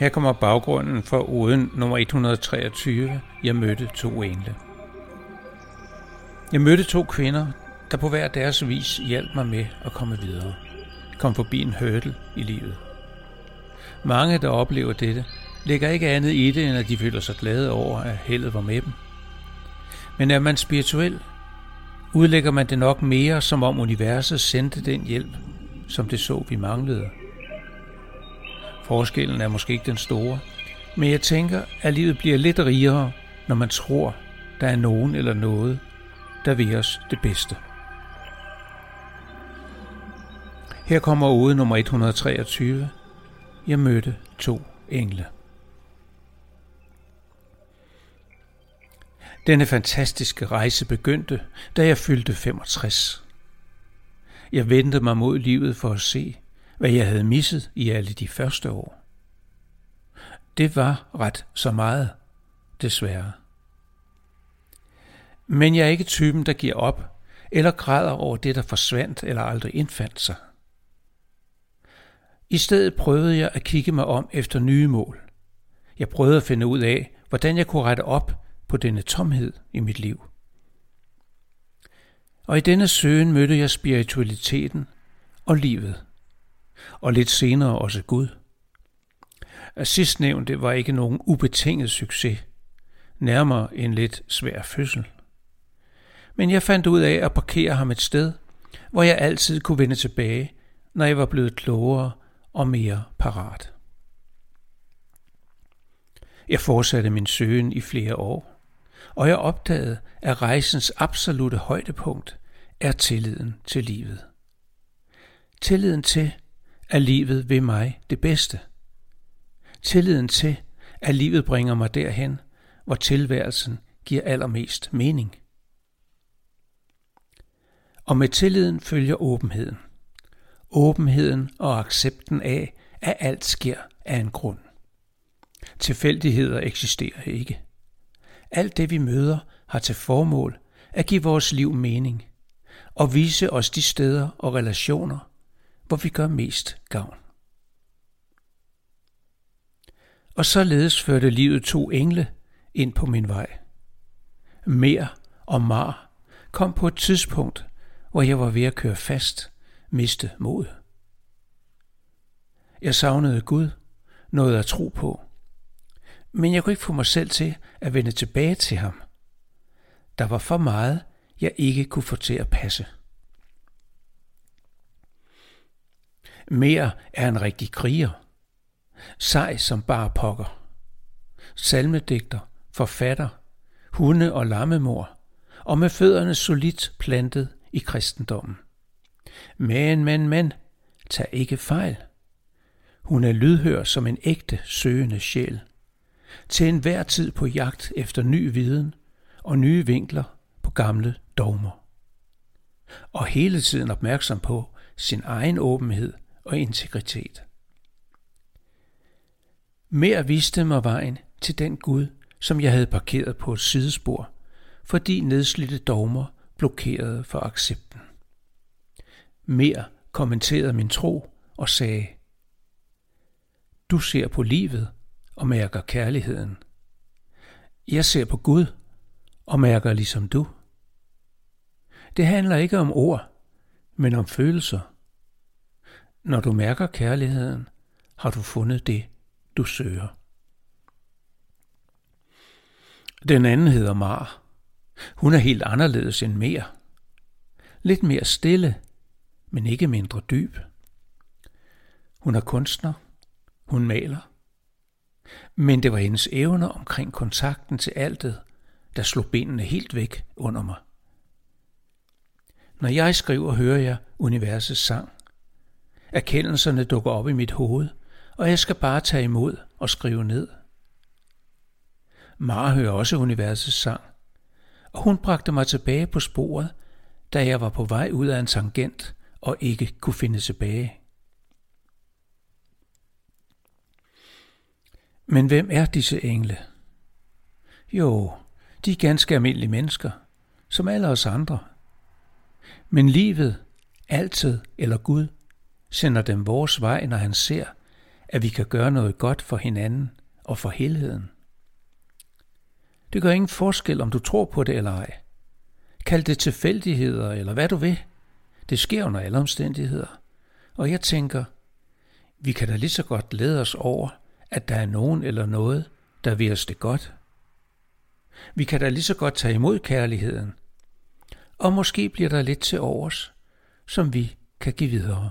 Her kommer baggrunden for oden nummer 123, Jeg mødte to engle. Jeg mødte to kvinder, der på hver deres vis hjalp mig med at komme videre. Kom forbi en hurdle i livet. Mange, der oplever dette, lægger ikke andet i det, end at de føler sig glade over, at heldet var med dem. Men er man spirituel, udlægger man det nok mere, som om universet sendte den hjælp, som det så, vi manglede. Forskellen er måske ikke den store, men jeg tænker, at livet bliver lidt rigere, når man tror, der er nogen eller noget, der vil os det bedste. Her kommer ude nummer 123. Jeg mødte to engle. Denne fantastiske rejse begyndte, da jeg fyldte 65. Jeg vendte mig mod livet for at se, hvad jeg havde misset i alle de første år. Det var ret så meget, desværre. Men jeg er ikke typen, der giver op, eller græder over det, der forsvandt eller aldrig indfandt sig. I stedet prøvede jeg at kigge mig om efter nye mål. Jeg prøvede at finde ud af, hvordan jeg kunne rette op på denne tomhed i mit liv. Og i denne søgen mødte jeg spiritualiteten og livet, og lidt senere også Gud. Sidstnævnte var ikke nogen ubetinget succes, nærmere en lidt svær fødsel. Men jeg fandt ud af at parkere ham et sted, hvor jeg altid kunne vende tilbage, når jeg var blevet klogere og mere parat. Jeg fortsatte min søgen i flere år, og jeg opdagede, at rejsens absolute højdepunkt er tilliden til livet. Tilliden til, at livet vil mig det bedste. Tilliden til, at livet bringer mig derhen, hvor tilværelsen giver allermest mening. Og med tilliden følger åbenheden. Åbenheden og accepten af, at alt sker af en grund. Tilfældigheder eksisterer ikke. Alt det vi møder har til formål at give vores liv mening og vise os de steder og relationer, hvor vi gør mest gavn. Og således førte livet to engle ind på min vej. Mer og Mar kom på et tidspunkt, hvor jeg var ved at køre fast, miste mod. Jeg savnede Gud, noget at tro på, men jeg kunne ikke få mig selv til at vende tilbage til ham. Der var for meget, jeg ikke kunne få til at passe. Mere er en rigtig kriger. Sej som bare pokker. Salmedigter, forfatter, hunde- og lammemor, og med fødderne solidt plantet i kristendommen. Men, men, men, tag ikke fejl. Hun er lydhør som en ægte søgende sjæl. Til enhver tid på jagt efter ny viden og nye vinkler på gamle dogmer. Og hele tiden opmærksom på sin egen åbenhed og integritet. Mere viste mig vejen til den Gud, som jeg havde parkeret på et sidespor, fordi nedslidte dogmer blokerede for accepten. Mere kommenterede min tro og sagde, Du ser på livet og mærker kærligheden. Jeg ser på Gud og mærker ligesom du. Det handler ikke om ord, men om følelser. Når du mærker kærligheden, har du fundet det, du søger. Den anden hedder Mar. Hun er helt anderledes end mere. Lidt mere stille, men ikke mindre dyb. Hun er kunstner. Hun maler. Men det var hendes evner omkring kontakten til altet, der slog benene helt væk under mig. Når jeg skriver, hører jeg universets sang. Erkendelserne dukker op i mit hoved, og jeg skal bare tage imod og skrive ned. Mara hører også universets sang, og hun bragte mig tilbage på sporet, da jeg var på vej ud af en tangent og ikke kunne finde tilbage. Men hvem er disse engle? Jo, de er ganske almindelige mennesker, som alle os andre. Men livet, altid eller Gud, sender dem vores vej, når han ser, at vi kan gøre noget godt for hinanden og for helheden. Det gør ingen forskel, om du tror på det eller ej. Kald det tilfældigheder eller hvad du vil. Det sker under alle omstændigheder. Og jeg tænker, vi kan da lige så godt lede os over, at der er nogen eller noget, der vil os det godt. Vi kan da lige så godt tage imod kærligheden. Og måske bliver der lidt til overs, som vi kan give videre.